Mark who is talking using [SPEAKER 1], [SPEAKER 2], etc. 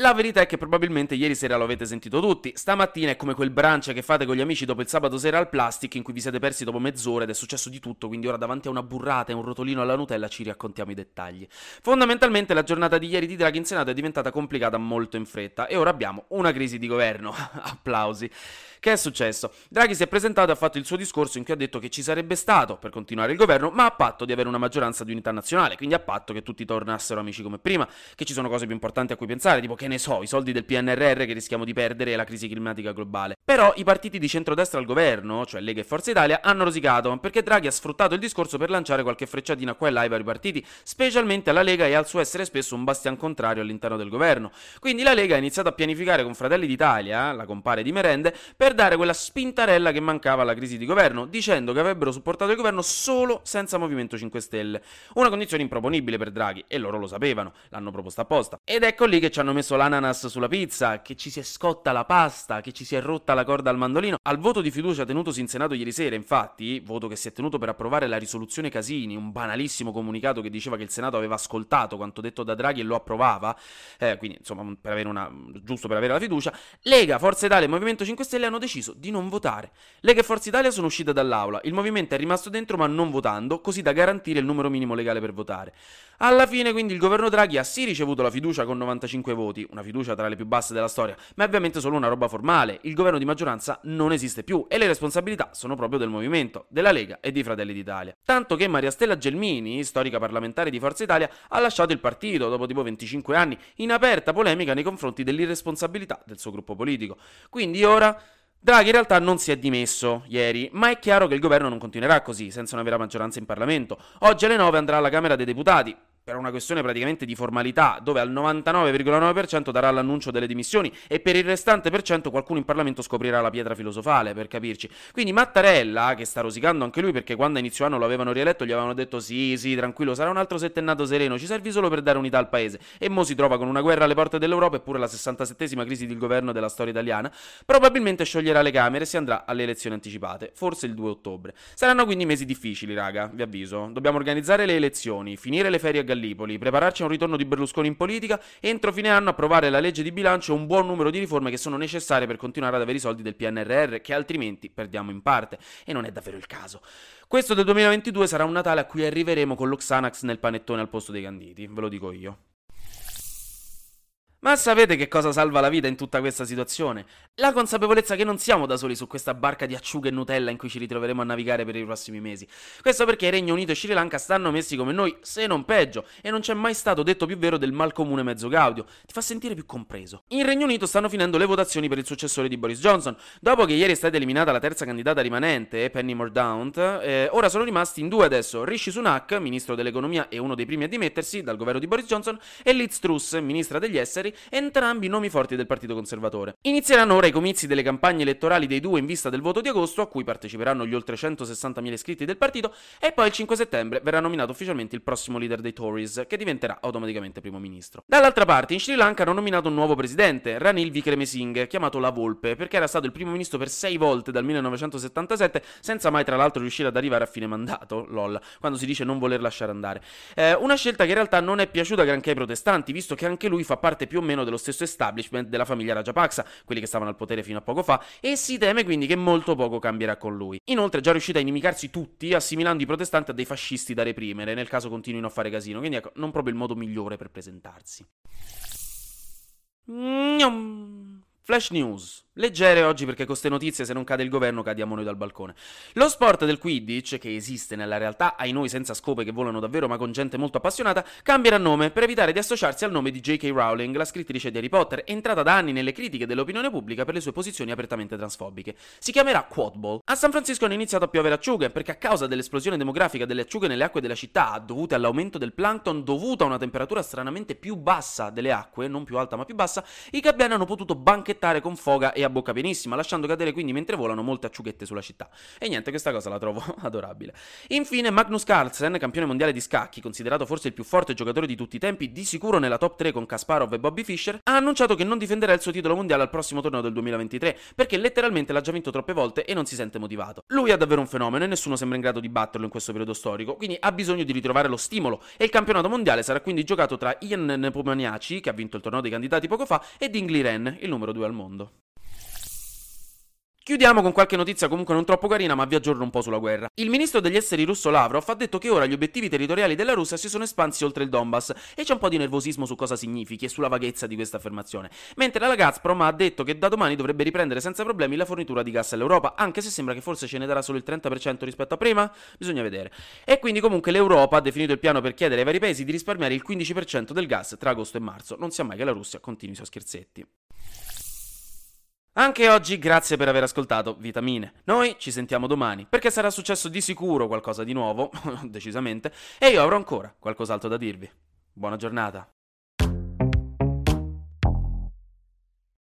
[SPEAKER 1] La verità è che probabilmente ieri sera lo avete sentito tutti. Stamattina è come quel brunch che fate con gli amici dopo il sabato sera al plastic in cui vi siete persi dopo mezz'ora ed è successo di tutto, quindi ora davanti a una burrata e un rotolino alla Nutella ci raccontiamo i dettagli. Fondamentalmente la giornata di ieri di Draghi in Senato è diventata complicata molto in fretta e ora abbiamo una crisi di governo. Applausi. Che è successo? Draghi si è presentato e ha fatto il suo discorso in cui ha detto che ci sarebbe stato per continuare il governo, ma a patto di avere una maggioranza di unità nazionale, quindi a patto che tutti tornassero amici come prima, che ci sono cose più importanti a cui pensare, tipo che ne so, i soldi del PNRR che rischiamo di perdere e la crisi climatica globale. Però i partiti di centrodestra al governo, cioè Lega e Forza Italia, hanno rosicato, perché Draghi ha sfruttato il discorso per lanciare qualche frecciatina qua e là ai vari partiti, specialmente alla Lega e al suo essere spesso un bastian contrario all'interno del governo. Quindi la Lega ha iniziato a pianificare con Fratelli d'Italia, la compare di merende, per dare quella spintarella che mancava alla crisi di governo, dicendo che avrebbero supportato il governo solo senza Movimento 5 Stelle. Una condizione improponibile per Draghi, e loro lo sapevano, l'hanno proposta apposta. Ed ecco lì che ci hanno messo l'ananas sulla pizza, che ci si è scotta la pasta, che ci si è rotta la corda al mandolino. Al voto di fiducia tenutosi in Senato ieri sera, infatti, voto che si è tenuto per approvare la risoluzione Casini, un banalissimo comunicato che diceva che il Senato aveva ascoltato quanto detto da Draghi e lo approvava, eh, quindi insomma per avere una, giusto per avere la fiducia, Lega, Forza Italia e Movimento 5 Stelle hanno deciso di non votare. Lega e Forza Italia sono uscite dall'aula, il movimento è rimasto dentro ma non votando, così da garantire il numero minimo legale per votare. Alla fine quindi il governo Draghi ha sì ricevuto la fiducia con 95 voti, una fiducia tra le più basse della storia, ma è ovviamente solo una roba formale. Il governo di maggioranza non esiste più e le responsabilità sono proprio del movimento, della Lega e di Fratelli d'Italia. Tanto che Maria Stella Gelmini, storica parlamentare di Forza Italia, ha lasciato il partito dopo tipo 25 anni in aperta polemica nei confronti dell'irresponsabilità del suo gruppo politico. Quindi ora Draghi in realtà non si è dimesso ieri, ma è chiaro che il governo non continuerà così, senza una vera maggioranza in Parlamento. Oggi alle 9 andrà alla Camera dei Deputati, per una questione praticamente di formalità, dove al 99,9% darà l'annuncio delle dimissioni e per il restante per cento qualcuno in Parlamento scoprirà la pietra filosofale, per capirci. Quindi Mattarella, che sta rosicando anche lui perché quando a inizio anno lo avevano rieletto gli avevano detto sì, sì, tranquillo, sarà un altro settennato sereno, ci servi solo per dare unità al paese. E mo si trova con una guerra alle porte dell'Europa eppure la 67esima crisi del governo della storia italiana, probabilmente scioglierà le Camere e si andrà alle elezioni anticipate, forse il 2 ottobre. Saranno quindi mesi difficili, raga, vi avviso. Dobbiamo organizzare le elezioni, finire le ferie a Gallipoli, prepararci a un ritorno di Berlusconi in politica entro fine anno approvare la legge di bilancio e un buon numero di riforme che sono necessarie per continuare ad avere i soldi del PNRR che altrimenti perdiamo in parte e non è davvero il caso. Questo del 2022 sarà un Natale a cui arriveremo con l'Oxanax nel panettone al posto dei canditi, ve lo dico io. Ma sapete che cosa salva la vita in tutta questa situazione? La consapevolezza che non siamo da soli su questa barca di acciughe e Nutella in cui ci ritroveremo a navigare per i prossimi mesi. Questo perché Regno Unito e Sri Lanka stanno messi come noi, se non peggio, e non c'è mai stato detto più vero del mal comune mezzo gaudio. Ti fa sentire più compreso. In Regno Unito stanno finendo le votazioni per il successore di Boris Johnson. Dopo che ieri è stata eliminata la terza candidata rimanente, Penny Mordaunt, eh, ora sono rimasti in due adesso, Rishi Sunak, ministro dell'economia e uno dei primi a dimettersi dal governo di Boris Johnson, e Liz Truss, ministra degli esteri, entrambi nomi forti del Partito Conservatore. Inizieranno ora i comizi delle campagne elettorali dei due in vista del voto di agosto, a cui parteciperanno gli oltre 160.000 iscritti del partito, e poi il 5 settembre verrà nominato ufficialmente il prossimo leader dei Tories, che diventerà automaticamente primo ministro. Dall'altra parte, in Sri Lanka hanno nominato un nuovo presidente, Ranil Wickremesinghe, chiamato La Volpe, perché era stato il primo ministro per sei volte dal 1977, senza mai tra l'altro riuscire ad arrivare a fine mandato, lol, quando si dice non voler lasciare andare. Eh, una scelta che in realtà non è piaciuta granché ai protestanti, visto che anche lui fa parte più o meno dello stesso establishment della famiglia Rajapaksa, quelli che stavano al potere fino a poco fa, e si teme quindi che molto poco cambierà con lui. Inoltre è già riuscita a inimicarsi tutti, assimilando i protestanti a dei fascisti da reprimere, nel caso continuino a fare casino, quindi ecco, non proprio il modo migliore per presentarsi. Flash News. Leggere oggi perché con queste notizie se non cade il governo cadiamo noi dal balcone. Lo sport del Quidditch, che esiste nella realtà, ai noi senza scope che volano davvero ma con gente molto appassionata, cambierà nome per evitare di associarsi al nome di J.K. Rowling, la scrittrice di Harry Potter, entrata da anni nelle critiche dell'opinione pubblica per le sue posizioni apertamente transfobiche. Si chiamerà Quadball. A San Francisco hanno iniziato a piovere acciughe perché a causa dell'esplosione demografica delle acciughe nelle acque della città, dovute all'aumento del plankton dovuto a una temperatura stranamente più bassa delle acque, non più alta ma più bassa, i gabbiani hanno potuto banchettare banchettare con foga e a bocca pienissima, lasciando cadere quindi mentre volano molte acciughette sulla città. E niente, questa cosa la trovo adorabile. Infine, Magnus Carlsen, campione mondiale di scacchi, considerato forse il più forte giocatore di tutti i tempi, di sicuro nella top 3 con Kasparov e Bobby Fischer, ha annunciato che non difenderà il suo titolo mondiale al prossimo torneo del 2023, perché letteralmente l'ha già vinto troppe volte e non si sente motivato. Lui è davvero un fenomeno e nessuno sembra in grado di batterlo in questo periodo storico, quindi ha bisogno di ritrovare lo stimolo e il campionato mondiale sarà quindi giocato tra Ian Nepomniachtchi, che ha vinto il torneo dei candidati poco fa, e Dingli Ren, il numero 2 al mondo. Chiudiamo con qualche notizia comunque non troppo carina, ma vi aggiorno un po' sulla guerra. Il ministro degli esteri russo Lavrov ha detto che ora gli obiettivi territoriali della Russia si sono espansi oltre il Donbass e c'è un po' di nervosismo su cosa significhi e sulla vaghezza di questa affermazione. Mentre la Gazprom ha detto che da domani dovrebbe riprendere senza problemi la fornitura di gas all'Europa, anche se sembra che forse ce ne darà solo il 30% rispetto a prima, bisogna vedere. E quindi comunque l'Europa ha definito il piano per chiedere ai vari paesi di risparmiare il 15% del gas tra agosto e marzo. Non sia mai che la Russia continui i suoi scherzetti. Anche oggi grazie per aver ascoltato Vitamine. Noi ci sentiamo domani, perché sarà successo di sicuro qualcosa di nuovo, decisamente, e io avrò ancora qualcos'altro da dirvi. Buona giornata.